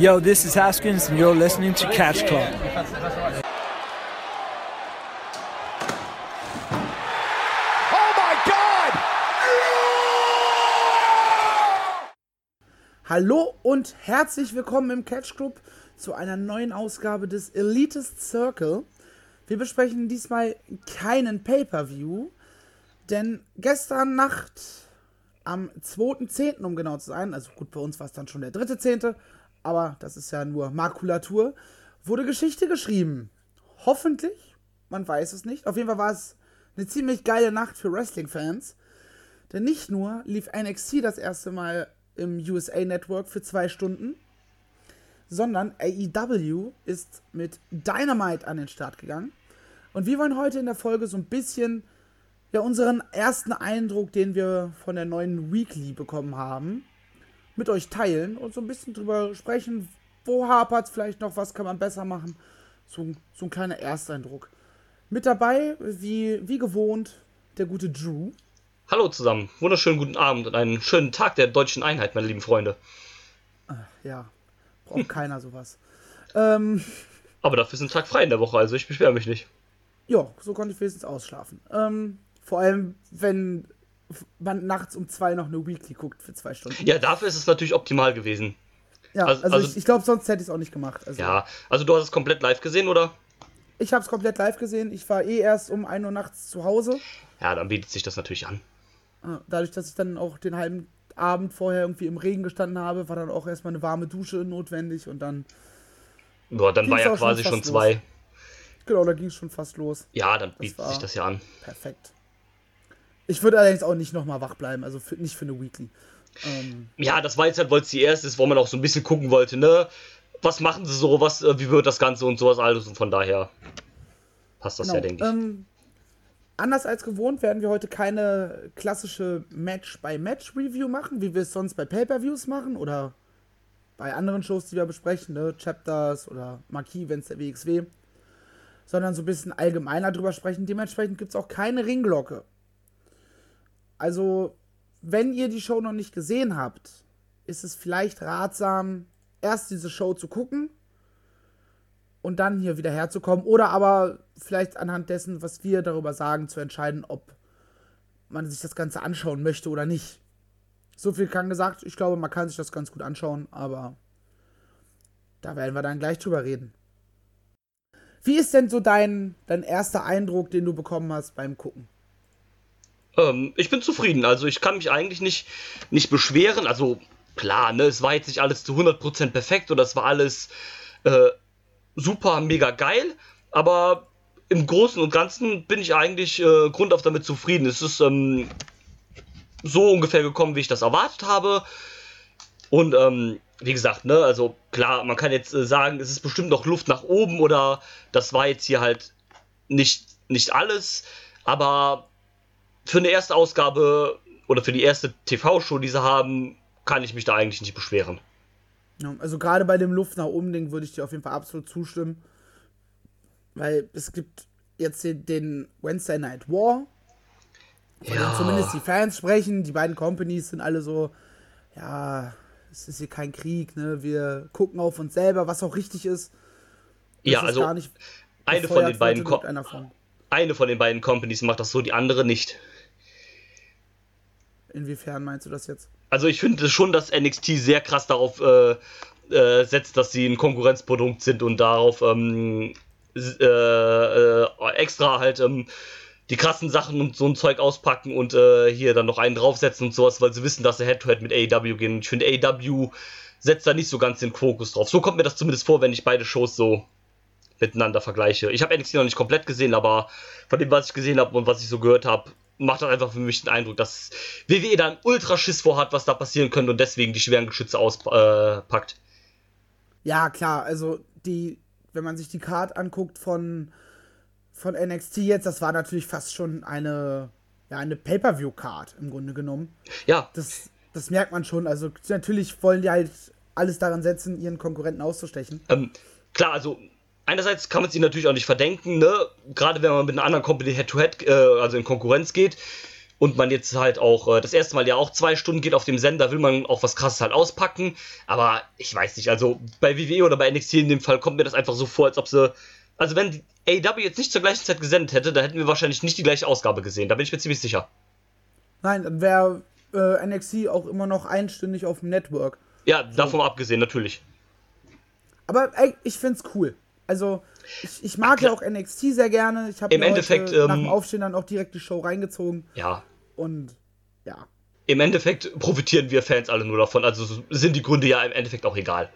Yo, this is Haskins, and you're listening to Catch Club. Oh my God! Hallo und herzlich willkommen im Catch Club zu einer neuen Ausgabe des Elitist Circle. Wir besprechen diesmal keinen Pay-Per-View, denn gestern Nacht am 2.10., um genau zu sein, also gut, bei uns war es dann schon der 3.10., aber das ist ja nur Makulatur, wurde Geschichte geschrieben. Hoffentlich, man weiß es nicht. Auf jeden Fall war es eine ziemlich geile Nacht für Wrestling-Fans. Denn nicht nur lief NXT das erste Mal im USA Network für zwei Stunden, sondern AEW ist mit Dynamite an den Start gegangen. Und wir wollen heute in der Folge so ein bisschen ja unseren ersten Eindruck, den wir von der neuen Weekly bekommen haben, mit euch teilen und so ein bisschen drüber sprechen, wo hapert es vielleicht noch, was kann man besser machen. So, so ein kleiner Ersteindruck. Mit dabei, wie, wie gewohnt, der gute Drew. Hallo zusammen, wunderschönen guten Abend und einen schönen Tag der deutschen Einheit, meine lieben Freunde. Ja, braucht keiner sowas. Ähm, Aber dafür ist ein Tag frei in der Woche, also ich beschwere mich nicht. ja, so konnte ich wenigstens ausschlafen. Ähm, vor allem, wenn man nachts um zwei noch eine Weekly guckt für zwei Stunden. Ja, dafür ist es natürlich optimal gewesen. Ja, also- also, also- ich, ich glaube, sonst hätte ich es auch nicht gemacht. Also, Ja, also du hast es komplett live gesehen, oder? Ich habe es komplett live gesehen. Ich war eh erst um 1 Uhr nachts zu Hause. Ja, dann bietet sich das natürlich an. Äh, Dadurch, dass ich dann auch den halben Abend vorher irgendwie im Regen gestanden habe, war dann auch erstmal eine warme Dusche notwendig und dann, Boah, dann war ja schon quasi fast schon zwei. genau, da ging es schon fast los. Ja, dann bietet war- sich das ja an. Perfekt. Ich würde allerdings auch nicht nochmal wach bleiben, also für, nicht für eine Weekly. Ähm, Ja, das war jetzt halt, weil es die erste ist, wo man auch so ein bisschen gucken wollte, ne? Was machen sie so, was, äh, wie wird das Ganze und sowas alles und von daher passt das ja, genau. denke ich. Ähm, anders als gewohnt werden wir heute keine klassische Match-by-Match-Review machen, wie wir es sonst bei Pay-Per-Views machen oder bei anderen Shows, die wir besprechen, ne? Chapters oder Marquis-Events der WXW, sondern so ein bisschen allgemeiner drüber sprechen. Dementsprechend gibt es auch keine Ringglocke. Also, wenn ihr die Show noch nicht gesehen habt, ist es vielleicht ratsam, erst diese Show zu gucken und dann hier wieder herzukommen. Oder aber vielleicht anhand dessen, was wir darüber sagen, zu entscheiden, ob man sich das Ganze anschauen möchte oder nicht. So viel kann gesagt, ich glaube, man kann sich das ganz gut anschauen, aber da werden wir dann gleich drüber reden. Wie ist denn so dein, dein erster Eindruck, den du bekommen hast beim Gucken? Ähm, ich bin zufrieden. Also ich kann mich eigentlich nicht, nicht beschweren. Also klar, ne, es war jetzt nicht alles zu 100% perfekt oder es war alles äh, super, mega geil. Aber im Großen und Ganzen bin ich eigentlich äh, grundauf damit zufrieden. Es ist ähm, so ungefähr gekommen, wie ich das erwartet habe. Und ähm, wie gesagt, ne, also klar, man kann jetzt äh, sagen, es ist bestimmt noch Luft nach oben oder das war jetzt hier halt nicht, nicht alles. Aber für eine erste Ausgabe oder für die erste TV-Show, die sie haben, kann ich mich da eigentlich nicht beschweren. Ja, also gerade bei dem Luft nach oben Ding würde ich dir auf jeden Fall absolut zustimmen. Weil es gibt jetzt den, Wednesday Night War, von dem zumindest die Fans sprechen. Die beiden Companies sind alle so, ja, es ist hier kein Krieg, ne? Wir gucken auf uns selber, was auch richtig ist. Das ja, ist also eine von den beiden Form. eine von den beiden Companies macht das so, die andere nicht. Inwiefern meinst du das jetzt? Also ich finde schon, dass NXT sehr krass darauf äh, äh, setzt, dass sie ein Konkurrenzprodukt sind und darauf ähm, äh, äh, extra halt ähm, die krassen Sachen und so ein Zeug auspacken und äh, hier dann noch einen draufsetzen und sowas, weil sie wissen, dass sie Head-to-Head mit AEW gehen. Ich finde, AEW setzt da nicht so ganz den Fokus drauf. So kommt mir das zumindest vor, wenn ich beide Shows so miteinander vergleiche. Ich habe NXT noch nicht komplett gesehen, aber von dem, was ich gesehen habe und was ich so gehört habe, macht das einfach für mich den Eindruck, dass WWE da einen Ultraschiss vorhat, was da passieren könnte und deswegen die schweren Geschütze auspackt. Ja, klar, also die, wenn man sich die Card anguckt von, von NXT jetzt, das war natürlich fast schon eine, ja, eine Pay-Per-View-Card im Grunde genommen. ja, Das, das merkt man schon. Also natürlich wollen die halt alles daran setzen, ihren Konkurrenten auszustechen. ähm, klar, also einerseits kann man es ihnen natürlich auch nicht verdenken, ne? Gerade wenn man mit einer anderen Company Head-to-Head, äh, also in Konkurrenz geht. und man jetzt halt auch äh, das erste Mal ja auch zwei Stunden geht auf dem Sender, will man auch was krasses halt auspacken. Aber ich weiß nicht, also bei WWE oder bei NXT in dem Fall kommt mir das einfach so vor, als ob sie. Also wenn AW jetzt nicht zur gleichen Zeit gesendet hätte, dann hätten wir wahrscheinlich nicht die gleiche Ausgabe gesehen. Da bin ich mir ziemlich sicher. Nein, dann wäre äh, NXT auch immer noch einstündig auf dem Network. Ja, davon abgesehen, natürlich. Aber ey, ich find's cool. Also, ich, ich mag ja auch NXT sehr gerne. Ich habe Im Endeffekt, nach ähm, dem Aufstehen dann auch direkt die Show reingezogen. Ja. Und ja. Im Endeffekt profitieren wir Fans alle nur davon. Also sind die Gründe ja im Endeffekt auch egal.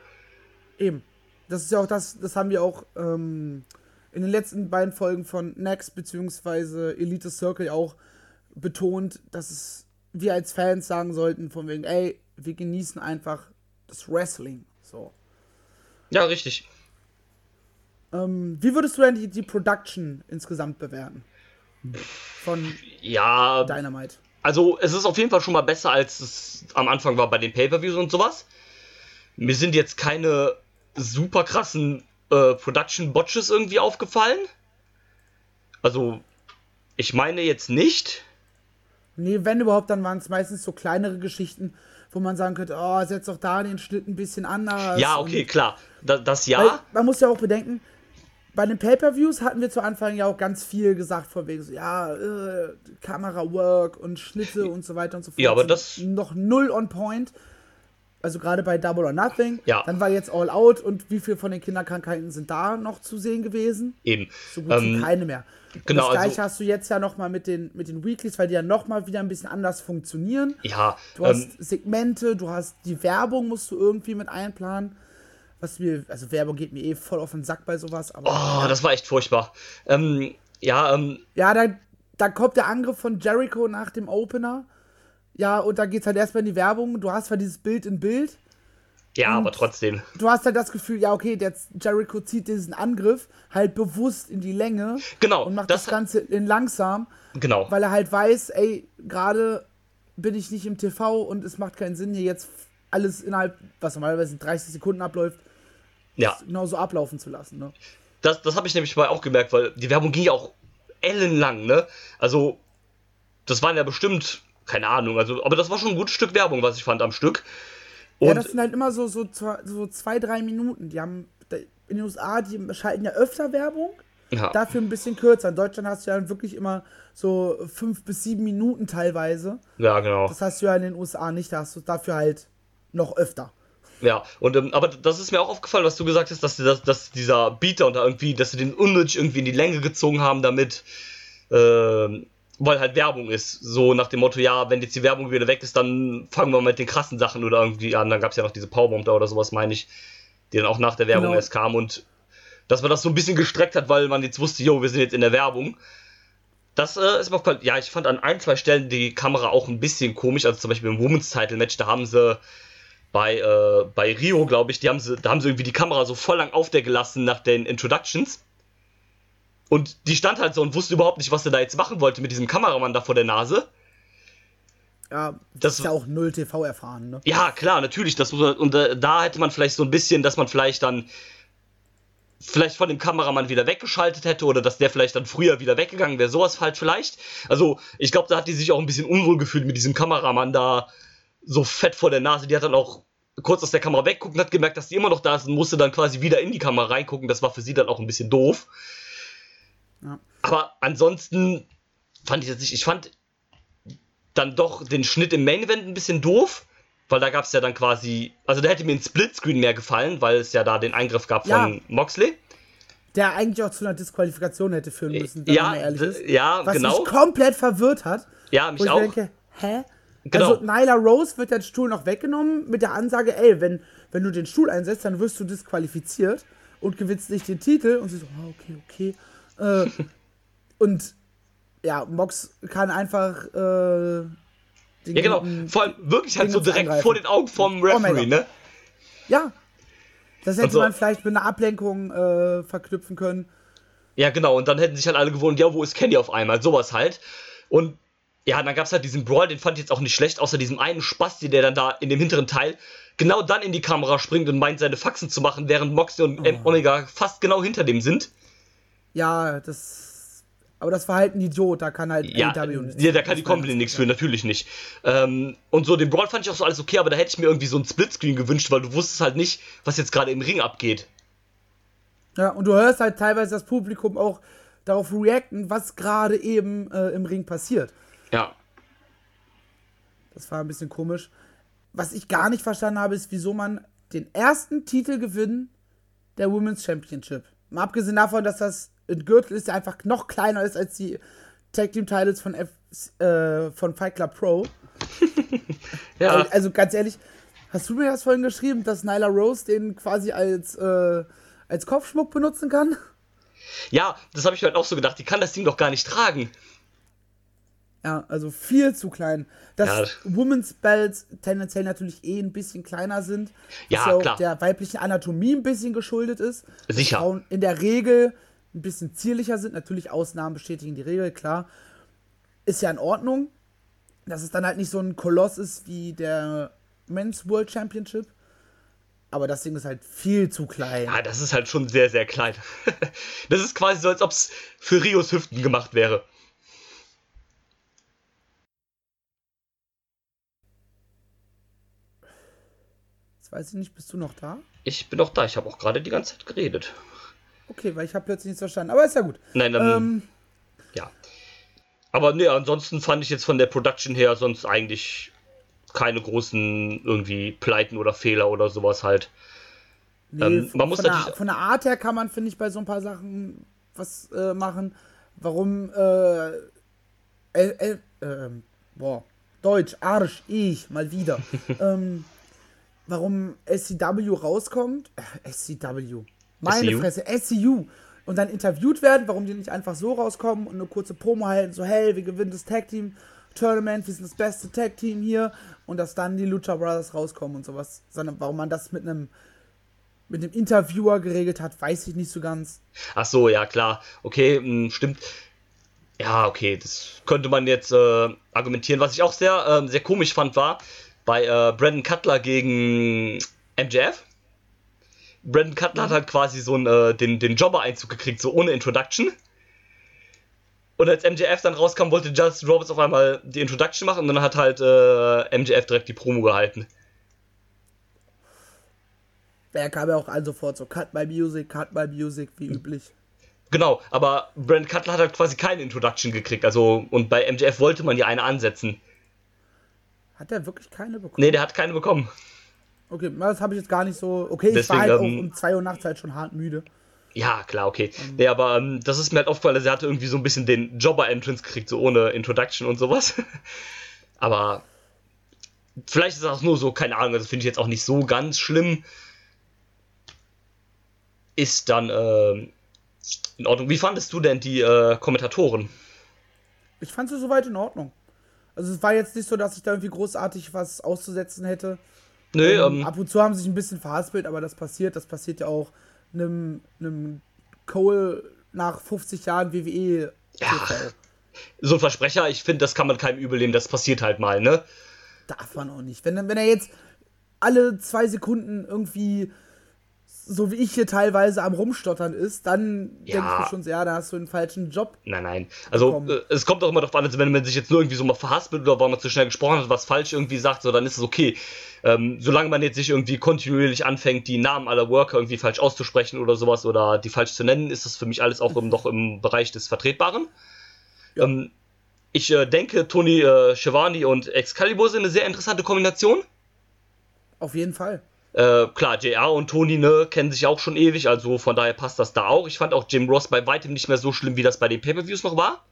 Eben. Das ist ja auch das, das haben wir auch ähm, in den letzten beiden Folgen von Next bzw. Elite Circle auch betont, dass es wir als Fans sagen sollten, von wegen, ey, wir genießen einfach das Wrestling. So. Ja, richtig. Ähm, wie würdest du denn die, die Production insgesamt bewerten? Von Ja, Dynamite. also es ist auf jeden Fall schon mal besser, als es am Anfang war bei den Pay-Per-Views und sowas. Mir sind jetzt keine super krassen äh, Production-Botches irgendwie aufgefallen. Also, ich meine jetzt nicht. Nee, wenn überhaupt, dann waren es meistens so kleinere Geschichten, wo man sagen könnte, oh, setz doch da den Schnitt ein bisschen anders. Ja, okay, klar. Da, das ja. Man muss ja auch bedenken, bei den Pay-Per-Views hatten wir zu Anfang ja auch ganz viel gesagt, von wegen so, ja, äh, Kamera-Work und Schnitte und so weiter und so fort. Ja, aber das- Noch null on point. Also gerade bei Double or Nothing. Ja. Dann war jetzt All Out und wie viel von den Kinderkrankheiten sind da noch zu sehen gewesen? Eben. So gut wie Ähm, keine mehr. Und genau, das gleiche also- hast du jetzt ja nochmal mit den, mit den Weeklies, weil die ja nochmal wieder ein bisschen anders funktionieren. Ja, Du hast ähm, Segmente, du hast die Werbung, musst du irgendwie mit einplanen. Was mir, also Werbung geht mir eh voll auf den Sack bei sowas, aber. oh, das war echt furchtbar. Ähm, ja, ähm, Ja, da, da kommt der Angriff von Jericho nach dem Opener. Ja, und da geht's halt erstmal in die Werbung. Du hast zwar dieses Bild in Bild. ja, aber trotzdem. Du hast halt das Gefühl, ja, okay, der Jericho zieht diesen Angriff halt bewusst in die Länge. Genau, Und macht das, das- Ganze in langsam, Genau. weil er halt weiß, ey, gerade bin ich nicht im TV und es macht keinen Sinn, hier jetzt alles innerhalb, was normalerweise in 30 Sekunden abläuft, Ja, genauso ablaufen zu lassen. Ne? das, das habe ich nämlich mal auch gemerkt, weil die Werbung ging ja auch ellenlang, ne? Also, das waren ja bestimmt, keine Ahnung, also, aber das war schon ein gutes Stück Werbung, was ich fand am Stück. Und ja, das sind halt immer so, so, zwei- so zwei, drei Minuten. Die haben in den USA, die schalten ja öfter Werbung, ja, dafür ein bisschen kürzer. In Deutschland hast du ja wirklich immer so fünf bis sieben Minuten teilweise. ja, genau. Das hast du ja in den USA nicht, da hast du dafür halt noch öfter. Ja, und ähm, aber das ist mir auch aufgefallen, was du gesagt hast, dass, dass, dass dieser Beater und da irgendwie, dass sie den unnötig irgendwie in die Länge gezogen haben, damit, ähm, weil halt Werbung ist. So nach dem Motto, ja, wenn jetzt die Werbung wieder weg ist, dann fangen wir mit den krassen Sachen oder irgendwie an. Dann gab es ja noch diese Powerbomb da oder sowas, meine ich, die dann auch nach der Werbung Genau. erst kam und dass man das so ein bisschen gestreckt hat, weil man jetzt wusste, jo, wir sind jetzt in der Werbung. Das äh, ist mir aufgefallen. Ja, ich fand an ein, zwei Stellen die Kamera auch ein bisschen komisch. Also zum Beispiel im Women's Title Match, da haben sie bei, äh, bei Rio, glaube ich, die haben sie, da haben sie irgendwie die Kamera so voll lang auf der gelassen nach den Introductions. Und die stand halt so und wusste überhaupt nicht, was sie da jetzt machen wollte mit diesem Kameramann da vor der Nase. Ja, das, Das- ist ja auch null TV erfahren, ne? Ja, klar, natürlich. Das man, und äh, da hätte man vielleicht so ein bisschen, dass man vielleicht dann vielleicht von dem Kameramann wieder weggeschaltet hätte oder dass der vielleicht dann früher wieder weggegangen wäre. Sowas halt vielleicht. Also, ich glaube, da hat die sich auch ein bisschen unwohl gefühlt mit diesem Kameramann da so fett vor der Nase. Die hat dann auch kurz aus der Kamera weggucken, hat gemerkt, dass die immer noch da ist und musste dann quasi wieder in die Kamera reingucken. Das war für sie dann auch ein bisschen doof. Ja. Aber ansonsten fand ich das nicht. Ich fand dann doch den Schnitt im Main Event ein bisschen doof, weil da gab es ja dann quasi, also da hätte mir ein Splitscreen mehr gefallen, weil es ja da den Eingriff gab Ja. von Moxley. Der eigentlich auch zu einer Disqualifikation hätte führen müssen, wenn Ja, man ehrlich ist. ja, Was genau. mich komplett verwirrt hat. Ja, Wo mich ich auch. denke, hä? Genau. Also Nyla Rose wird der Stuhl noch weggenommen mit der Ansage, ey, wenn, wenn du den Stuhl einsetzt, dann wirst du disqualifiziert und gewinnst nicht den Titel. Und sie so, ah, okay, okay. Äh, und ja, Mox kann einfach äh, den ja, genau. Vor allem wirklich halt so direkt Angreifen. vor den Augen vom Oh Referee, Gott. ne? Ja. Das hätte Also- man vielleicht mit einer Ablenkung äh, verknüpfen können. Ja, genau. Und dann hätten sich halt alle gewundert, ja, wo ist Kenny auf einmal? Sowas halt. Und ja, dann gab es halt diesen Brawl, den fand ich jetzt auch nicht schlecht, außer diesem einen Spasti, der dann da in dem hinteren Teil genau dann in die Kamera springt und meint, seine Faxen zu machen, während Moxley und Oh. Omega fast genau hinter dem sind. Ja, das. Aber das war halt ein Idiot, da kann halt ja, AEW nichts. Ja, da kann die Company nichts für, natürlich nicht. Ähm, und so den Brawl fand ich auch so alles okay, aber da hätte ich mir irgendwie so ein Splitscreen gewünscht, weil du wusstest halt nicht, was jetzt gerade im Ring abgeht. Ja, und du hörst halt teilweise das Publikum auch darauf reacten, was gerade eben äh, im Ring passiert. Ja. Das war ein bisschen komisch. Was ich gar nicht verstanden habe, ist, wieso man den ersten Titelgewinn der Women's Championship. Mal abgesehen davon, dass das ein Gürtel ist, der einfach noch kleiner ist als die Tag Team Titles von, F, äh, von Fight Club Pro. ja. Also, also, ganz ehrlich, hast du mir das vorhin geschrieben, dass Nyla Rose den quasi als, äh, als Kopfschmuck benutzen kann? Ja, das habe ich halt auch so gedacht. Die kann das Ding doch gar nicht tragen. Ja, also viel zu klein. Dass ja. Women's Belts tendenziell natürlich eh ein bisschen kleiner sind. Ja, ja auch klar. der weiblichen Anatomie ein bisschen geschuldet ist. Sicher. Frauen in der Regel ein bisschen zierlicher sind. Natürlich Ausnahmen bestätigen die Regel, klar. Ist ja in Ordnung. Dass es dann halt nicht so ein Koloss ist wie der Men's World Championship. Aber das Ding ist halt viel zu klein. Ja, das ist halt schon sehr, sehr klein. das ist quasi so, als ob es für Rios Hüften gemacht wäre. Weiß ich nicht, bist du noch da? Ich bin noch da, ich habe auch gerade die ganze Zeit geredet. Okay, weil ich habe plötzlich nichts verstanden, aber ist ja gut. Nein, dann, ähm, ja. Aber nee, ansonsten fand ich jetzt von der Production her sonst eigentlich keine großen irgendwie Pleiten oder Fehler oder sowas halt. Nee, ähm, man muss von, natürlich der, von der Art her kann man, finde ich, bei so ein paar Sachen was äh, machen. Warum, äh, äh, äh, boah, Deutsch, Arsch, ich, mal wieder. ähm, warum SCW rauskommt. Äh, SCW. Meine SCU? Fresse, SCU. Und dann interviewt werden, warum die nicht einfach so rauskommen und eine kurze Promo halten, so, hey, wir gewinnen das Tag Team Tournament, wir sind das beste Tag Team hier und dass dann die Lucha Brothers rauskommen und sowas. Sondern warum man das mit einem mit dem Interviewer geregelt hat, weiß ich nicht so ganz. Ach so, ja klar. Okay, mh, hm, stimmt. Ja, okay, das könnte man jetzt äh, argumentieren. Was ich auch sehr, äh, sehr komisch fand, war, bei äh, Brandon Cutler gegen MJF. Brandon Cutler mhm. hat halt quasi so einen, äh, den, den Jobber-Einzug gekriegt, so ohne Introduction. Und als MJF dann rauskam, wollte Justin Roberts auf einmal die Introduction machen und dann hat halt äh, MJF direkt die Promo gehalten. Der kam ja auch an sofort so, cut my music, cut my music, wie mhm. üblich. Genau, aber Brandon Cutler hat halt quasi keine Introduction gekriegt, also, und bei MJF wollte man ja eine ansetzen. Hat der wirklich keine bekommen? Nee, der hat keine bekommen. Okay, das habe ich jetzt gar nicht so. Okay, Deswegen, ich war halt ähm, auch um 2 Uhr nachts halt schon hart müde. Ja, klar, okay. Ähm, nee, aber ähm, das ist mir halt aufgefallen, dass er hatte irgendwie so ein bisschen den Jobber-Entrance gekriegt, so ohne Introduction und sowas. aber vielleicht ist das auch nur so, keine Ahnung, das finde ich jetzt auch nicht so ganz schlimm. Ist dann äh, in Ordnung. Wie fandest du denn die äh, Kommentatoren? Ich fand sie soweit in Ordnung. Also es war jetzt nicht so, dass ich da irgendwie großartig was auszusetzen hätte. Nee, ähm, ähm, ab und zu haben sie sich ein bisschen verhaspelt, aber das passiert. Das passiert ja auch einem, einem Cole nach 50 Jahren WWE. Ja, so ein Versprecher, ich finde, das kann man keinem übel nehmen. Das passiert halt mal, ne? Darf man auch nicht. Wenn, wenn er jetzt alle zwei Sekunden irgendwie so wie ich hier teilweise am Rumstottern ist, dann ja. denke ich mir schon, ja, da hast du einen falschen Job. Nein, nein. Also äh, es kommt auch immer darauf an, also wenn man sich jetzt nur irgendwie so mal verhaspelt oder weil man zu schnell gesprochen hat, was falsch irgendwie sagt, so dann ist es okay. Ähm, solange man jetzt nicht irgendwie kontinuierlich anfängt, die Namen aller Worker irgendwie falsch auszusprechen oder sowas oder die falsch zu nennen, ist das für mich alles auch im, noch im Bereich des Vertretbaren. Ja. Ähm, ich äh, denke, Tony äh, Schiavone und Excalibur sind eine sehr interessante Kombination. Auf jeden Fall. Äh, klar, JR und Tony ne, kennen sich auch schon ewig, also von daher passt das da auch. Ich fand auch Jim Ross bei weitem nicht mehr so schlimm, wie das bei den Pay-Per-Views noch war.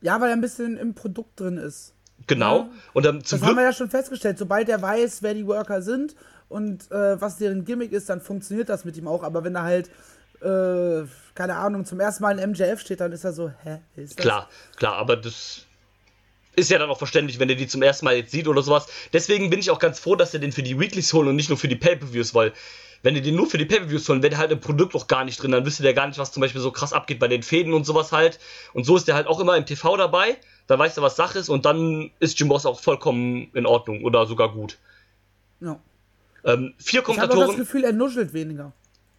Ja, weil er ein bisschen im Produkt drin ist. Genau. Ja, und dann zum das Glück haben wir ja schon festgestellt. Sobald er weiß, wer die Worker sind und äh, was deren Gimmick ist, dann funktioniert das mit ihm auch. Aber wenn er halt, äh, keine Ahnung, zum ersten Mal in MJF steht, dann ist er so, hä, ist das? Klar, klar, aber das ist ja dann auch verständlich, wenn er die zum ersten Mal jetzt sieht oder sowas. Deswegen bin ich auch ganz froh, dass er den für die Weeklies holen und nicht nur für die Pay-Per-Views, weil wenn ihr den nur für die Pay-Per-Views holen, wäre der halt im Produkt auch gar nicht drin, dann wüsste der gar nicht, was zum Beispiel so krass abgeht bei den Fäden und sowas halt. Und so ist der halt auch immer im TV dabei, da weiß er, was Sache ist und dann ist Jim Boss auch vollkommen in Ordnung oder sogar gut. Ja. Ähm, vier Kommentatoren. Ich habe das Gefühl, er nuschelt weniger.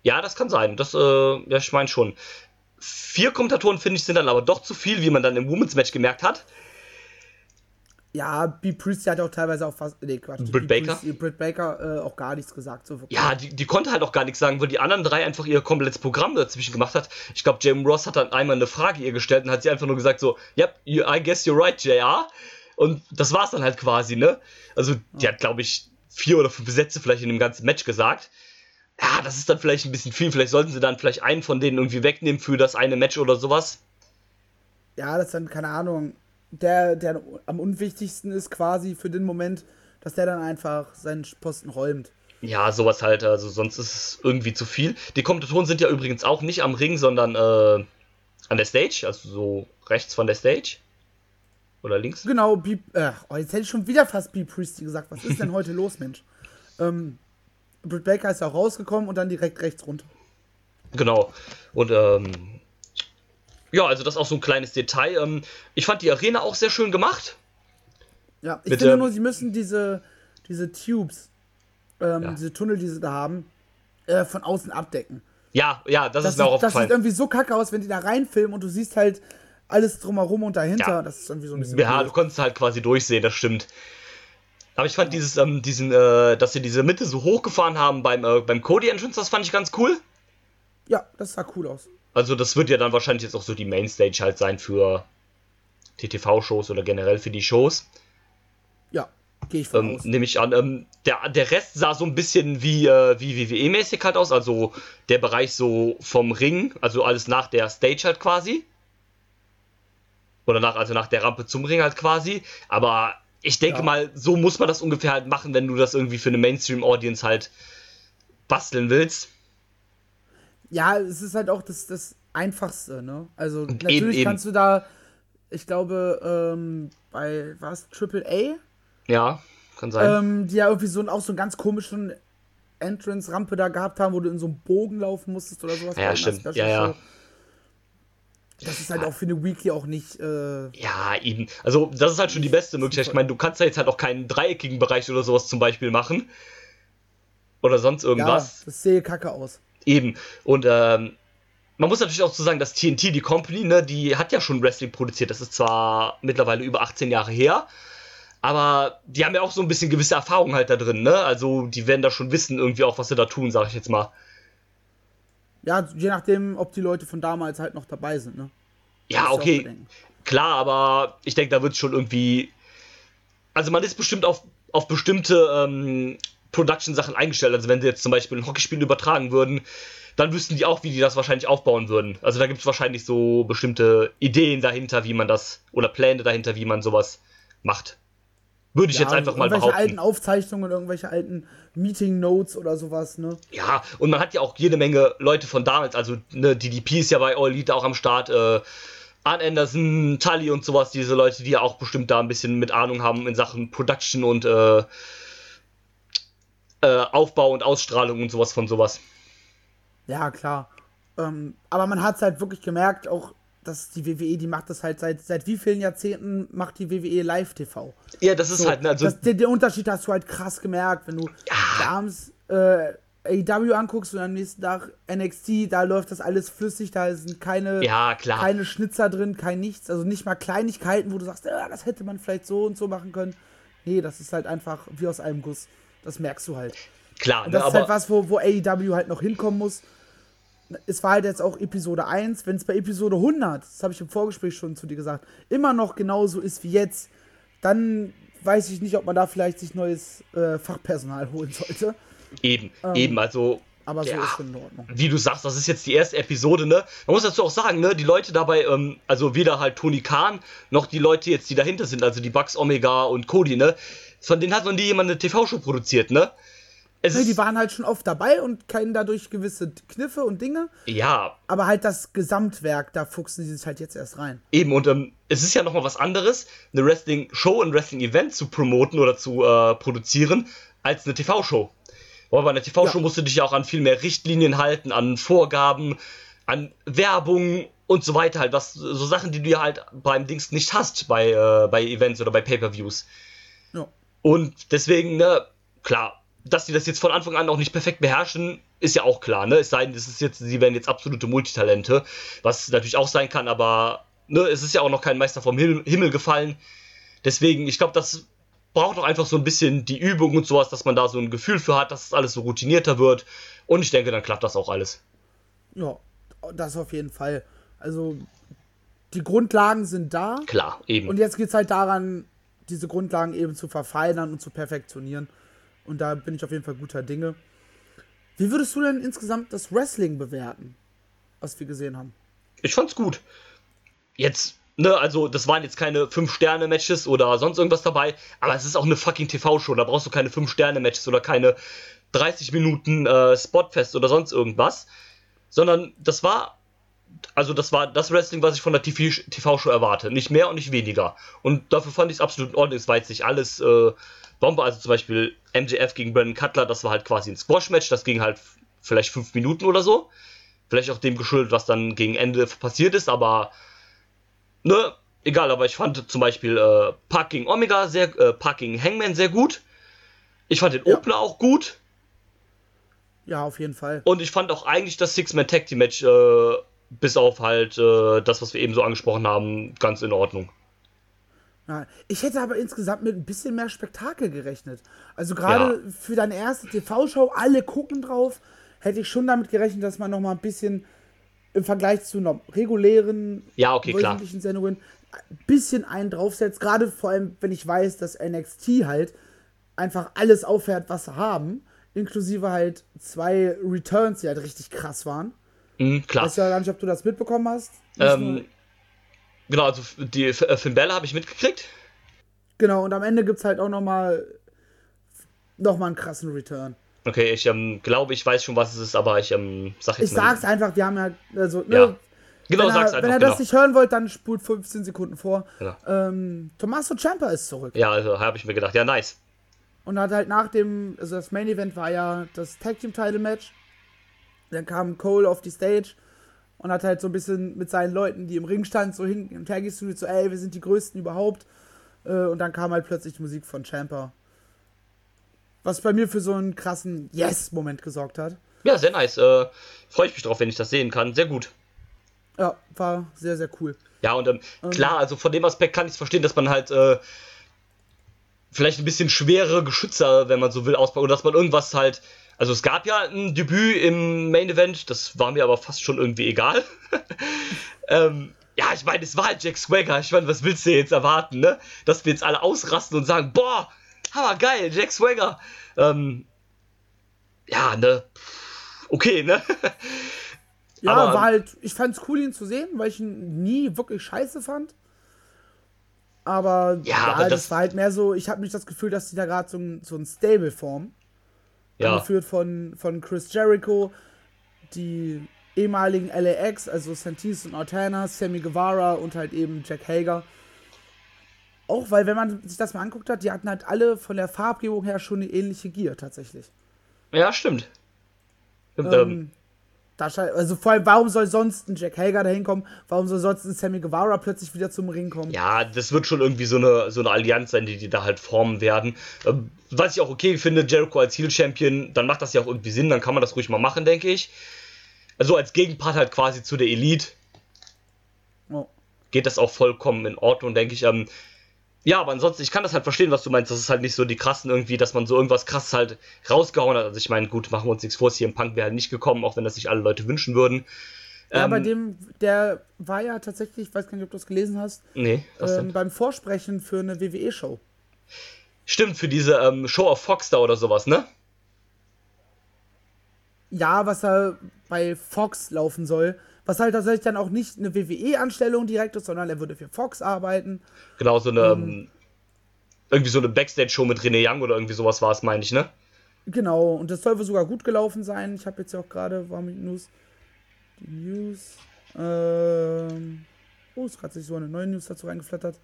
Ja, das kann sein. Das, äh, ja, ich meine schon. vier Kommentatoren, finde ich, sind dann aber doch zu viel, wie man dann im Women's Match gemerkt hat. Ja, B. Priestley hat auch teilweise auch fast. Nee, Quatsch. Britt Baker? Priestley, Britt Baker äh, auch gar nichts gesagt. So ja, die, die konnte halt auch gar nichts sagen, weil die anderen drei einfach ihr komplettes Programm dazwischen gemacht hat. Ich glaube, Jim Ross hat dann einmal eine Frage ihr gestellt und hat sie einfach nur gesagt so, yep, you, I guess you're right, JR. Und das war's dann halt quasi, ne? Also, die hat, glaube ich, vier oder fünf Sätze vielleicht in dem ganzen Match gesagt. Ja, das ist dann vielleicht ein bisschen viel. Vielleicht sollten sie dann vielleicht einen von denen irgendwie wegnehmen für das eine Match oder sowas. Ja, das ist dann, keine Ahnung, der, der am unwichtigsten ist quasi für den Moment, dass der dann einfach seinen Posten räumt. Ja, sowas halt, also sonst ist es irgendwie zu viel. Die Kommentatoren sind ja übrigens auch nicht am Ring, sondern äh, an der Stage, also so rechts von der Stage. Oder links? Genau, B äh, oh, jetzt hätte ich schon wieder fast B. Priesty gesagt. Was ist denn heute los, Mensch? Ähm, Britt Baker ist ja auch rausgekommen und dann direkt rechts runter. Genau. Und ähm, ja, also das ist auch so ein kleines Detail. Ähm, ich fand die Arena auch sehr schön gemacht. Ja, ich Mit, finde ähm, nur, sie müssen diese, diese Tubes, ähm, Ja. diese Tunnel, die sie da haben, äh, von außen abdecken. Ja, ja, das, Das, ist mir auch sieht, das sieht aufgefallen. irgendwie so kacke aus, wenn die da reinfilmen und du siehst halt alles drumherum und dahinter. Ja. Das ist irgendwie so ein bisschen. Ja, du blöd. konntest halt quasi durchsehen, das stimmt. Aber ich fand dieses, ähm, diesen, äh, dass sie diese Mitte so hochgefahren haben beim, äh, beim Cody Entrance, das fand ich ganz cool. ja, das sah cool aus. Also das wird ja dann wahrscheinlich jetzt auch so die Mainstage halt sein für die TV-Shows oder generell für die Shows. Ja, gehe ich von Ähm, aus. nehme ich an. Ähm, der, der Rest sah so ein bisschen wie, äh, wie WWE-mäßig halt aus. Also der Bereich so vom Ring, also alles nach der Stage halt quasi. Oder nach, also nach der Rampe zum Ring halt quasi. Aber ich denke Ja. mal, so muss man das ungefähr halt machen, wenn du das irgendwie für eine Mainstream-Audience halt basteln willst. Ja, es ist halt auch das, das Einfachste, ne? Also eben, natürlich eben. kannst du da, ich glaube, ähm, bei was Triple A, Ja, kann sein. ähm, die ja irgendwie so auch so einen ganz komischen Entrance-Rampe da gehabt haben, wo du in so einem Bogen laufen musstest oder sowas. Ja, stimmt. Ja, ja. Das ist halt auch für eine Weekly auch nicht. Äh, Ja, eben. Also, das ist halt schon die beste Möglichkeit. Ich meine, du kannst da jetzt halt auch keinen dreieckigen Bereich oder sowas zum Beispiel machen. Oder sonst ja, irgendwas. das sehe kacke aus. Eben. Und ähm, man muss natürlich auch so sagen, dass TNT, die Company, ne, die hat ja schon Wrestling produziert. Das ist zwar mittlerweile über 18 Jahre her, aber die haben ja auch so ein bisschen gewisse Erfahrung halt da drin, ne? Also, die werden da schon wissen, irgendwie auch, was sie da tun, sag ich jetzt mal. Ja, je nachdem, ob die Leute von damals halt noch dabei sind, ne? Ja, auch okay. Klar, aber ich denke, da wird schon irgendwie. Also man ist bestimmt auf, auf bestimmte ähm, Production-Sachen eingestellt. Also wenn sie jetzt zum Beispiel ein Hockeyspiel übertragen würden, dann wüssten die auch, wie die das wahrscheinlich aufbauen würden. Also da gibt es wahrscheinlich so bestimmte Ideen dahinter, wie man das, oder Pläne dahinter, wie man sowas macht. Würde ich Ja, jetzt einfach mal irgendwelche behaupten. alten Aufzeichnungen, irgendwelche alten Meeting-Notes oder sowas, ne? Ja, und man hat ja auch jede Menge Leute von damals, also ne, DDP ist ja bei All Elite auch am Start, äh, Arn Anderson, Tully und sowas, diese Leute, die ja auch bestimmt da ein bisschen mit Ahnung haben in Sachen Production und äh, äh, Aufbau und Ausstrahlung und sowas von sowas. Ja, klar. Ähm, aber man hat es halt wirklich gemerkt, auch, dass die WWE, die macht das halt seit, seit wie vielen Jahrzehnten macht die WWE Live-TV. Ja, das ist So, halt, ne, also, das, den, den Unterschied hast du halt krass gemerkt, wenn du abends äh, AEW anguckst und am nächsten Tag NXT, da läuft das alles flüssig, da sind keine, Ja, keine Schnitzer drin, kein nichts, also nicht mal Kleinigkeiten, wo du sagst, ja, das hätte man vielleicht so und so machen können. Nee, das ist halt einfach wie aus einem Guss. Das merkst du halt. klar, Und ne, das ist aber halt was, wo, wo AEW halt noch hinkommen muss. Es war halt jetzt auch Episode 1, wenn es bei Episode 100, das habe ich im Vorgespräch schon zu dir gesagt, immer noch genauso ist wie jetzt, dann weiß ich nicht, ob man da vielleicht sich neues äh, Fachpersonal holen sollte. eben, eben, also Aber so Ja. ist schon in Ordnung. wie du sagst, das ist jetzt die erste Episode, ne? Man muss dazu auch sagen, ne, die Leute dabei, ähm, also weder halt Tony Khan, noch die Leute jetzt, die dahinter sind, also die Bugs Omega und Cody, ne? Von denen hat noch nie jemand eine TV-Show produziert, ne? Es Nee, die waren halt schon oft dabei und kennen dadurch gewisse Kniffe und Dinge, ja, aber halt das Gesamtwerk, da fuchsen sie sich halt jetzt erst rein. eben, und ähm, es ist ja nochmal was anderes, eine Wrestling-Show, ein Wrestling-Event zu promoten oder zu äh, produzieren, als eine TV-Show. Aber bei einer TV-Show Ja. musst du dich ja auch an viel mehr Richtlinien halten, an Vorgaben, an Werbung und so weiter halt, was so Sachen, die du ja halt beim Dings nicht hast, bei, äh, bei Events oder bei Pay-Per-Views. Und deswegen, ne, klar, dass die das jetzt von Anfang an auch nicht perfekt beherrschen, ist ja auch klar, ne? Es sei denn, es ist jetzt, sie werden jetzt absolute Multitalente, was natürlich auch sein kann, aber ne, es ist ja auch noch kein Meister vom Himmel, Himmel gefallen. Deswegen, ich glaube, das braucht auch einfach so ein bisschen die Übung und sowas, dass man da so ein Gefühl für hat, dass es alles so routinierter wird. Und ich denke, dann klappt das auch alles. Ja, das auf jeden Fall. Also, die Grundlagen sind da. Klar, eben. Und jetzt geht es halt daran, diese Grundlagen eben zu verfeinern und zu perfektionieren. Und da bin ich auf jeden Fall guter Dinge. Wie würdest du denn insgesamt das Wrestling bewerten, was wir gesehen haben? Ich fand's gut. Jetzt, ne, also das waren jetzt keine 5-Sterne-Matches oder sonst irgendwas dabei, aber es ist auch eine fucking TV-Show. Da brauchst du keine 5-Sterne-Matches oder keine 30 Minuten äh, Spotfest oder sonst irgendwas. Sondern das war, also das war das Wrestling, was ich von der TV-Show erwarte. Nicht mehr und nicht weniger. Und dafür fand ich es absolut in Ordnung. Es war jetzt nicht alles äh, Bombe, also zum Beispiel MJF gegen Brandon Cutler, das war halt quasi ein Squash-Match, das ging halt vielleicht fünf Minuten oder so. Vielleicht auch dem geschuldet, was dann gegen Ende passiert ist, aber ne, egal, aber ich fand zum Beispiel äh, Park gegen Omega sehr, äh, Park gegen Hangman sehr gut. Ich fand den ja. Opener auch gut. Ja, auf jeden Fall. Und ich fand auch eigentlich das Six-Man-Tag-Team-Match, äh, bis auf halt äh, das, was wir eben so angesprochen haben, ganz in Ordnung. Ich hätte aber insgesamt mit ein bisschen mehr Spektakel gerechnet. Also gerade ja. für deine erste TV-Show, alle gucken drauf, hätte ich schon damit gerechnet, dass man noch mal ein bisschen im Vergleich zu einer regulären ja, okay, wöchentlichen Sendungen ein bisschen einen draufsetzt. Gerade vor allem, wenn ich weiß, dass NXT halt einfach alles auffährt, was sie haben. Inklusive halt zwei Returns, die halt richtig krass waren. Mhm, klar. Ich weiß ja gar nicht, ob du das mitbekommen hast. Ähm, Genau, also die äh, Finn Bella habe ich mitgekriegt. Genau, und am Ende gibt es halt auch nochmal noch mal einen krassen Return. Okay, ich ähm, glaube, ich weiß schon, was es ist, aber ich ähm, sag jetzt Ich sag's einfach, wir haben ja, also, ne, ja. Genau, wenn er, sag's einfach. Wenn ihr genau. das nicht hören wollt, dann spult 15 Sekunden vor. Genau. Ähm, Tommaso Ciampa ist zurück. Ja, also habe ich mir gedacht, ja, nice. Und hat halt nach dem, also das Main Event war ja das Tag Team Title Match. Dann kam Cole auf die Stage und hat halt so ein bisschen mit seinen Leuten, die im Ring standen, so hin und her gestudiert, so, ey, wir sind die Größten überhaupt. Äh, und dann kam halt plötzlich die Musik von Champa. Was bei mir für so einen krassen Yes-Moment gesorgt hat. Ja, sehr nice. Äh, Freue ich mich drauf, wenn ich das sehen kann. Sehr gut. Ja, war sehr, sehr cool. Ja, und ähm, ähm, klar, also von dem Aspekt kann ich es verstehen, dass man halt äh, vielleicht ein bisschen schwere Geschütze, wenn man so will, ausbaut. Oder dass man irgendwas halt also es gab ja ein Debüt im Main Event, das war mir aber fast schon irgendwie egal. ähm, ja, ich meine, es war halt Jack Swagger. Ich meine, was willst du jetzt erwarten, ne? Dass wir jetzt alle ausrasten und sagen, boah, hammer geil, Jack Swagger. Ähm, ja, ne? Okay, ne? ja, aber, war halt, ich fand's cool, ihn zu sehen, weil ich ihn nie wirklich scheiße fand. Aber ja, ja aber das, das, war halt mehr so, ich habe nicht das Gefühl, dass die da gerade so, so ein Stable formen ja. angeführt von, von Chris Jericho, die ehemaligen LAX, also Santis und Ortana, Sammy Guevara und halt eben Jack Hager. Auch weil, wenn man sich das mal anguckt hat, die hatten halt alle von der Farbgebung her schon eine ähnliche Gear tatsächlich. Ja, stimmt. stimmt ähm, ähm also vor allem, warum soll sonst ein Jack Hager da hinkommen? Warum soll sonst ein Sammy Guevara plötzlich wieder zum Ring kommen? Ja, das wird schon irgendwie so eine, so eine Allianz sein, die die da halt formen werden. Ähm, was ich auch okay finde, Jericho als Heel Champion, dann macht das ja auch irgendwie Sinn, dann kann man das ruhig mal machen, denke ich. Also als Gegenpart halt quasi zu der Elite. Oh. Geht das auch vollkommen in Ordnung, denke ich. Ähm, ja, aber ansonsten, ich kann das halt verstehen, was du meinst. Das ist halt nicht so die krassen irgendwie, dass man so irgendwas krasses halt rausgehauen hat. Also ich meine, gut, machen wir uns nichts vor, hier im Punk wäre nicht gekommen, auch wenn das sich alle Leute wünschen würden. Ja, ähm, bei dem, der war ja tatsächlich, ich weiß gar nicht, ob du das gelesen hast, nee, ähm, beim Vorsprechen für eine WWE-Show. Stimmt, für diese ähm, Show of Fox da oder sowas, ne? Ja, was da bei Fox laufen soll. Was halt tatsächlich dann auch nicht eine WWE-Anstellung direkt ist, sondern er würde für Fox arbeiten. Genau, so eine. Ähm, irgendwie so eine Backstage-Show mit René Young oder irgendwie sowas war es, meine ich, ne? Genau, und das soll wohl sogar gut gelaufen sein. Ich habe jetzt ja auch gerade, war mit News. Die News. Ähm. Oh, es hat sich so eine neue News dazu reingeflattert.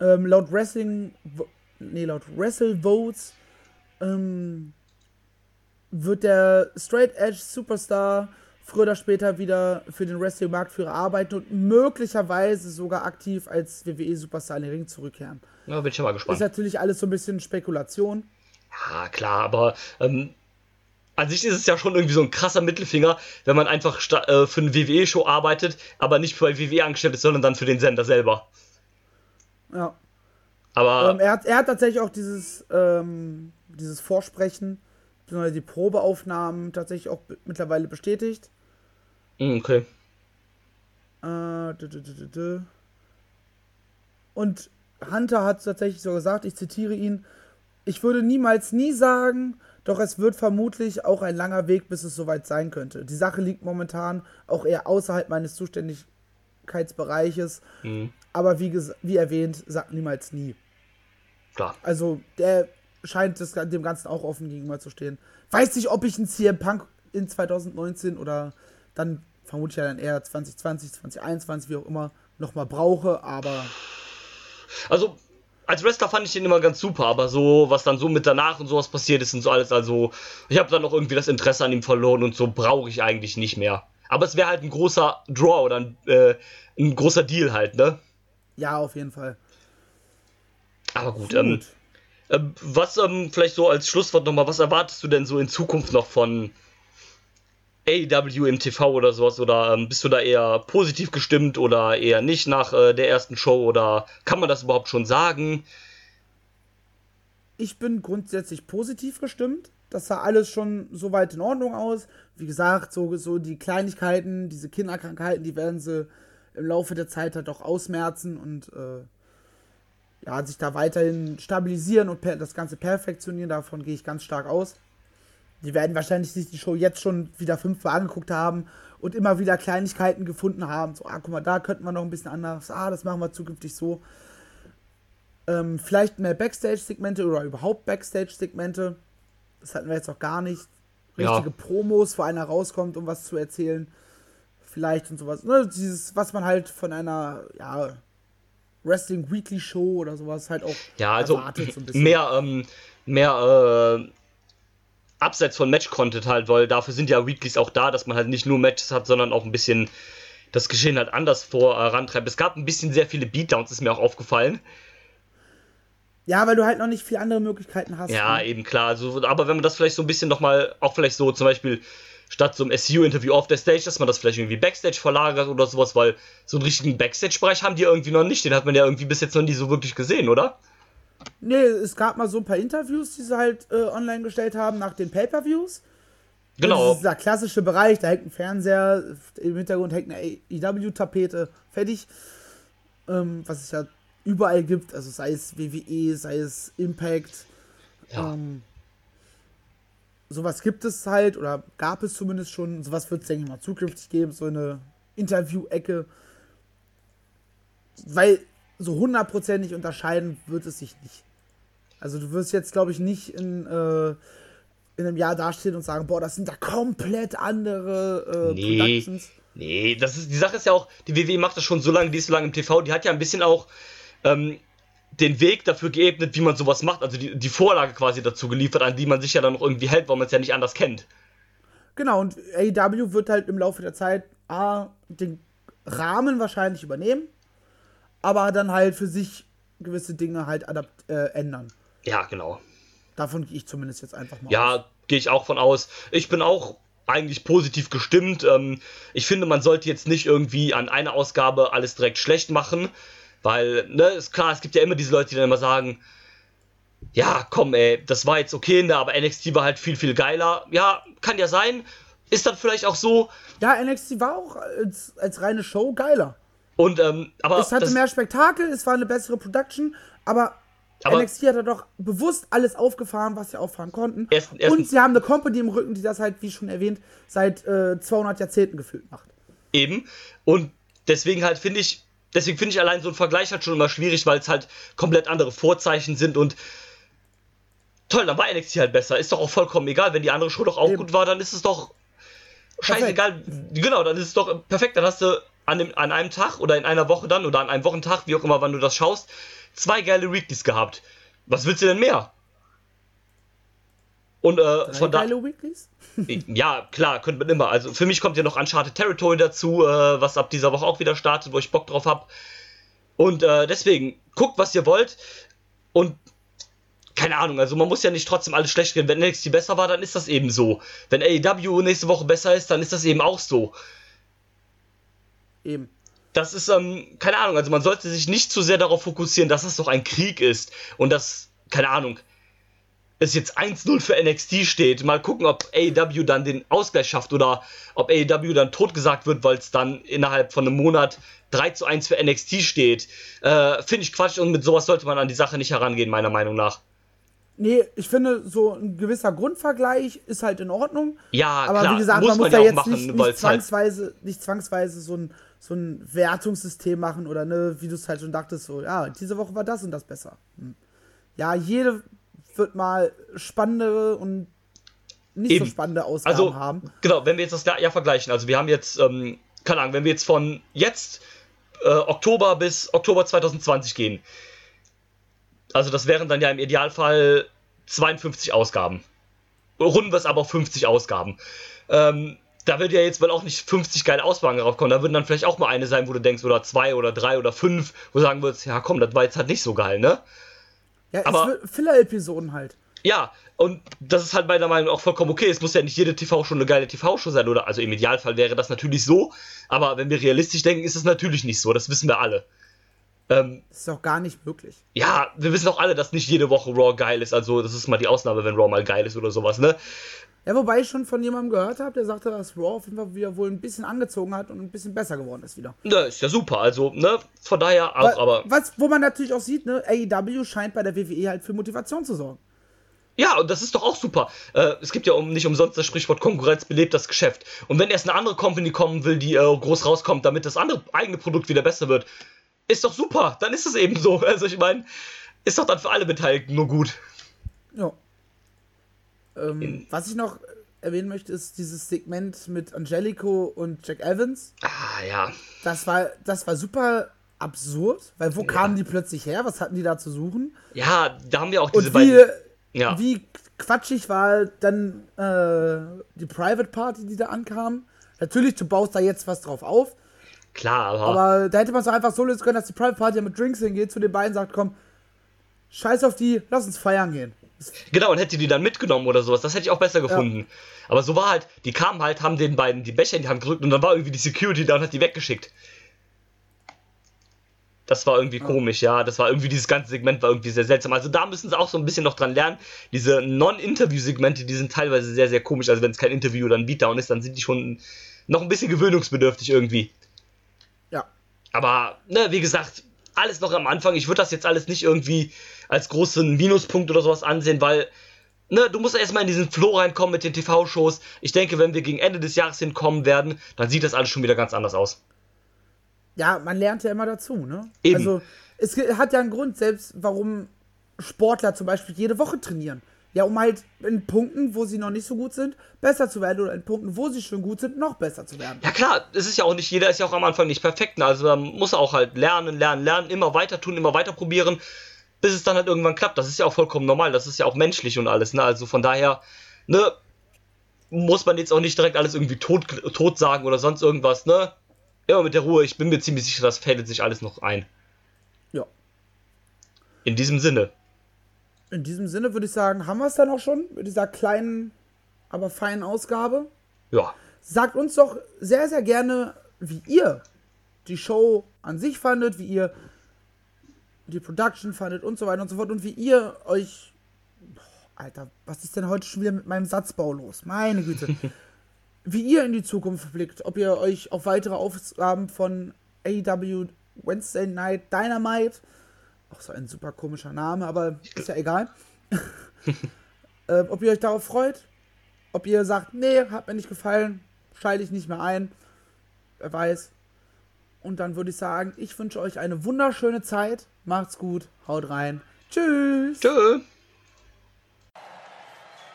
Ähm, laut Wrestling. Nee, laut Wrestle Votes ähm, wird der Straight Edge Superstar früher oder später wieder für den Wrestling-Marktführer arbeiten und möglicherweise sogar aktiv als WWE-Superstar in den Ring zurückkehren. Ja, bin ich mal gespannt. Ist natürlich alles so ein bisschen Spekulation. Ja, klar, aber ähm, an sich ist es ja schon irgendwie so ein krasser Mittelfinger, wenn man einfach äh, für eine WWE-Show arbeitet, aber nicht für WWE angestellt ist, sondern dann für den Sender selber. Ja. Aber ähm, er, hat, er hat tatsächlich auch dieses, ähm, dieses Vorsprechen, beziehungsweise die Probeaufnahmen tatsächlich auch mittlerweile bestätigt. Hm, okay. Äh, und Hunter hat tatsächlich so gesagt, ich zitiere ihn, ich würde niemals nie sagen, doch es wird vermutlich auch ein langer Weg, bis es soweit sein könnte. Die Sache liegt momentan auch eher außerhalb meines Zuständigkeitsbereiches. Mhm. Aber wie, wie erwähnt, sagt niemals nie. Klar. Also der scheint das, dem Ganzen auch offen gegenüber zu stehen. Weiß nicht, ob ich einen CM Punk in 2019 oder dann vermutlich ja dann eher 2020, 2021, wie auch immer, nochmal brauche, aber. Also, als Wrestler fand ich den immer ganz super, aber so, was dann so mit danach und sowas passiert ist und so alles, also, ich habe dann auch irgendwie das Interesse an ihm verloren und so brauche ich eigentlich nicht mehr. Aber es wäre halt ein großer Draw oder ein, äh, ein großer Deal halt, ne? Ja, auf jeden Fall. Aber gut, gut. Ähm, äh, was ähm, vielleicht so als Schlusswort nochmal, was erwartest du denn so in Zukunft noch von AEW im TV oder sowas? Oder ähm, bist du da eher positiv gestimmt oder eher nicht nach äh, der ersten Show? Oder kann man das überhaupt schon sagen? Ich bin grundsätzlich positiv gestimmt. Das sah alles schon soweit in Ordnung aus. Wie gesagt, so, so die Kleinigkeiten, diese Kinderkrankheiten, die werden sie im Laufe der Zeit halt auch ausmerzen und äh, ja, sich da weiterhin stabilisieren und das Ganze perfektionieren. Davon gehe ich ganz stark aus. Die werden wahrscheinlich sich die Show jetzt schon wieder fünfmal angeguckt haben und immer wieder Kleinigkeiten gefunden haben. So, ah, guck mal, da könnten wir noch ein bisschen anders. Ah, das machen wir zukünftig so. Ähm, vielleicht mehr Backstage-Segmente oder überhaupt Backstage-Segmente. Das hatten wir jetzt auch gar nicht. Richtige ja. Promos, wo einer rauskommt, um was zu erzählen. Vielleicht und sowas. Ne, dieses, was man halt von einer, ja, Wrestling Weekly Show oder sowas halt auch ja, also erwartet. So ein bisschen. Mehr, ähm, mehr, äh, abseits von Match-Content halt, weil dafür sind ja Weeklies auch da, dass man halt nicht nur Matches hat, sondern auch ein bisschen das Geschehen halt anders vorantreibt. Äh, es gab ein bisschen sehr viele Beatdowns, ist mir auch aufgefallen. Ja, weil du halt noch nicht viele andere Möglichkeiten hast. Ja, ne? eben klar. Also, aber wenn man das vielleicht so ein bisschen nochmal, auch vielleicht so zum Beispiel statt so einem SEO-Interview auf der Stage, dass man das vielleicht irgendwie Backstage verlagert oder sowas, weil so einen richtigen Backstage-Bereich haben die irgendwie noch nicht. Den hat man ja irgendwie bis jetzt noch nie so wirklich gesehen, oder? Nee, es gab mal so ein paar Interviews, die sie halt äh, online gestellt haben nach den Pay-Per-Views. Genau. Das ist dieser klassische Bereich, da hängt ein Fernseher, im Hintergrund hängt eine EW-Tapete, fertig. Ähm, was es ja überall gibt, also sei es WWE, sei es Impact. Ja. Ähm, sowas gibt es halt, oder gab es zumindest schon. Sowas wird es, denke ich mal, zukünftig geben, so eine Interview-Ecke. Weil so hundertprozentig unterscheiden wird es sich nicht. Also du wirst jetzt, glaube ich, nicht in, äh, in einem Jahr dastehen und sagen, boah, das sind da komplett andere äh, nee, Productions. Nee, das ist, die Sache ist ja auch, die WWE macht das schon so lange, die ist so lange im TV, die hat ja ein bisschen auch ähm, den Weg dafür geebnet, wie man sowas macht, also die, die Vorlage quasi dazu geliefert, an die man sich ja dann noch irgendwie hält, weil man es ja nicht anders kennt. Genau, und AEW wird halt im Laufe der Zeit A, den Rahmen wahrscheinlich übernehmen, aber dann halt für sich gewisse Dinge halt adapt äh, ändern. Ja, genau. Davon gehe ich zumindest jetzt einfach mal Ja, gehe ich auch von aus. Ich bin auch eigentlich positiv gestimmt. Ähm, ich finde, man sollte jetzt nicht irgendwie an einer Ausgabe alles direkt schlecht machen, weil, ne, ist klar, es gibt ja immer diese Leute, die dann immer sagen, ja, komm, ey, das war jetzt okay, ne, aber NXT war halt viel, viel geiler. Ja, kann ja sein. Ist dann vielleicht auch so. Ja, NXT war auch als, als reine Show geiler. Und, ähm, aber. Es hatte mehr Spektakel, es war eine bessere Production, aber, aber NXT hat da doch bewusst alles aufgefahren, was sie auffahren konnten. Erst, erst und sie haben eine Company im Rücken, die das halt, wie schon erwähnt, seit äh, 200 Jahrzehnten gefühlt macht. Eben. Und deswegen halt finde ich, deswegen finde ich allein so ein Vergleich halt schon immer schwierig, weil es halt komplett andere Vorzeichen sind und toll, dann war NXT halt besser. Ist doch auch vollkommen egal, wenn die andere Show doch auch Eben. gut war, dann ist es doch scheißegal. Genau, dann ist es doch perfekt, dann hast du an, dem, an einem Tag oder in einer Woche dann oder an einem Wochentag, wie auch immer, wann du das schaust, zwei geile Weeklies gehabt. Was willst du denn mehr? Und äh, von da. Weeklies? ja, klar, könnte man immer. Also für mich kommt ja noch Uncharted Territory dazu, äh, was ab dieser Woche auch wieder startet, wo ich Bock drauf habe. Und äh, deswegen, guckt, was ihr wollt. Und keine Ahnung, also man muss ja nicht trotzdem alles schlecht reden. Wenn NXT besser war, dann ist das eben so. Wenn AEW nächste Woche besser ist, dann ist das eben auch so. Eben. Das ist, ähm, keine Ahnung, also man sollte sich nicht zu sehr darauf fokussieren, dass es doch ein Krieg ist und dass, keine Ahnung, es jetzt 1-0 für NXT steht. Mal gucken, ob AEW dann den Ausgleich schafft oder ob AEW dann totgesagt wird, weil es dann innerhalb von einem Monat 3 zu 1 für NXT steht. Äh, Finde ich Quatsch und mit sowas sollte man an die Sache nicht herangehen, meiner Meinung nach. Nee, ich finde, so ein gewisser Grundvergleich ist halt in Ordnung. Ja, aber klar, wie gesagt, muss man muss man da ja jetzt machen, nicht, nicht, halt- zwangsweise, nicht zwangsweise so ein, so ein Wertungssystem machen oder ne, wie du es halt schon dachtest, so, ja, diese Woche war das und das besser. Hm. Ja, jede wird mal spannende und nicht Eben. so spannende Ausgaben Also, haben. genau, wenn wir jetzt das Jahr vergleichen, also wir haben jetzt, ähm, keine Ahnung, wenn wir jetzt von jetzt äh, Oktober bis Oktober 2020 gehen, also das wären dann ja im Idealfall 52 Ausgaben. Runden wir es aber auf 50 Ausgaben. Ähm, da wird ja jetzt wohl auch nicht 50 geile Ausgaben rauskommen. Da würden dann vielleicht auch mal eine sein, wo du denkst, oder zwei oder drei oder fünf, wo du sagen würdest, ja komm, das war jetzt halt nicht so geil, ne? Ja, aber- Filler-Episoden halt. Ja, und das ist halt meiner Meinung nach auch vollkommen okay. Es muss ja nicht jede TV-Show eine geile TV-Show sein, oder? Also im Idealfall wäre das natürlich so, aber wenn wir realistisch denken, ist es natürlich nicht so. Das wissen wir alle. Ähm, Das ist auch gar nicht möglich. ja, wir wissen auch alle, dass nicht jede Woche Raw geil ist. Also, das ist mal die Ausnahme, wenn Raw mal geil ist oder sowas, ne? Ja, wobei ich schon von jemandem gehört habe, der sagte, dass Raw auf jeden Fall wieder wohl ein bisschen angezogen hat und ein bisschen besser geworden ist wieder. Ja, ist ja super. Also, ne? Von daher auch, Wa- aber. Was, wo man natürlich auch sieht, ne, AEW scheint bei der WWE halt für Motivation zu sorgen. Ja, und das ist doch auch super. Äh, es gibt ja um, nicht umsonst das Sprichwort Konkurrenz belebt das Geschäft. Und wenn erst eine andere Company kommen will, die äh, groß rauskommt, damit das andere eigene Produkt wieder besser wird, ist doch super. Dann ist es eben so. Also ich meine, ist doch dann für alle Beteiligten nur gut. Ja. Ähm, was ich noch erwähnen möchte, ist dieses Segment mit Angelico und Jack Evans. Ah, ja. Das war, das war super absurd, weil wo kamen die plötzlich her? Was hatten die da zu suchen? Ja, da haben wir auch diese Und wie, beiden. Ja. wie quatschig war dann äh, die Private Party, die da ankam. Natürlich, du baust da jetzt was drauf auf, Klar, aber. aber da hätte man es doch einfach so lösen können, dass die Private Party mit Drinks hingeht, zu den beiden sagt, komm, scheiß auf die, lass uns feiern gehen. Genau, und hätte die dann mitgenommen oder sowas. Das hätte ich auch besser gefunden. Aber so war halt, die kamen halt, haben den beiden die Becher in die Hand gedrückt und dann war irgendwie die Security da und hat die weggeschickt. Das war irgendwie komisch, ja. Das war irgendwie, dieses ganze Segment war irgendwie sehr seltsam. Also da müssen sie auch so ein bisschen noch dran lernen. Diese Non-Interview-Segmente, die sind teilweise sehr, sehr komisch. Also wenn es kein Interview oder ein Beatdown ist, dann sind die schon noch ein bisschen gewöhnungsbedürftig irgendwie. Ja. Aber, ne, wie gesagt, alles noch am Anfang. Ich würde das jetzt alles nicht irgendwie als großen Minuspunkt oder sowas ansehen, weil, ne, du musst erstmal in diesen Flow reinkommen mit den TV-Shows. Ich denke, wenn wir gegen Ende des Jahres hinkommen werden, dann sieht das alles schon wieder ganz anders aus. Ja, man lernt ja immer dazu, ne? Eben. Also, es hat ja einen Grund, selbst warum Sportler zum Beispiel jede Woche trainieren. Ja, um halt in Punkten, wo sie noch nicht so gut sind, besser zu werden oder in Punkten, wo sie schon gut sind, noch besser zu werden. Ja klar, es ist ja auch nicht, jeder ist ja auch am Anfang nicht perfekt. ne? Also man muss auch halt lernen, lernen, lernen, immer weiter tun, immer weiter probieren, bis es dann halt irgendwann klappt. Das ist ja auch vollkommen normal, das ist ja auch menschlich und alles, ne? Also von daher, ne, muss man jetzt auch nicht direkt alles irgendwie tot, tot sagen oder sonst irgendwas, ne? Immer mit der Ruhe, ich bin mir ziemlich sicher, das fädelt sich alles noch ein. Ja. In diesem Sinne. In diesem Sinne würde ich sagen, haben wir es dann auch schon mit dieser kleinen, aber feinen Ausgabe. Ja. Sagt uns doch sehr, sehr gerne, wie ihr die Show an sich fandet, wie ihr die Production fandet und so weiter und so fort und wie ihr euch. Boah, Alter, was ist denn heute schon wieder mit meinem Satzbau los? Meine Güte. wie ihr in die Zukunft blickt, ob ihr euch auf weitere Aufgaben von AEW Wednesday Night Dynamite, auch so ein super komischer Name, aber ist ja egal, äh, ob ihr euch darauf freut, ob ihr sagt, nee, hat mir nicht gefallen, schalte ich nicht mehr ein, wer weiß. Und dann würde ich sagen, ich wünsche euch eine wunderschöne Zeit, macht's gut, haut rein, tschüss. Tschö.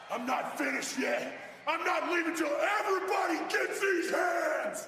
I'm not finished yet. I'm not leaving till everybody gets these hands.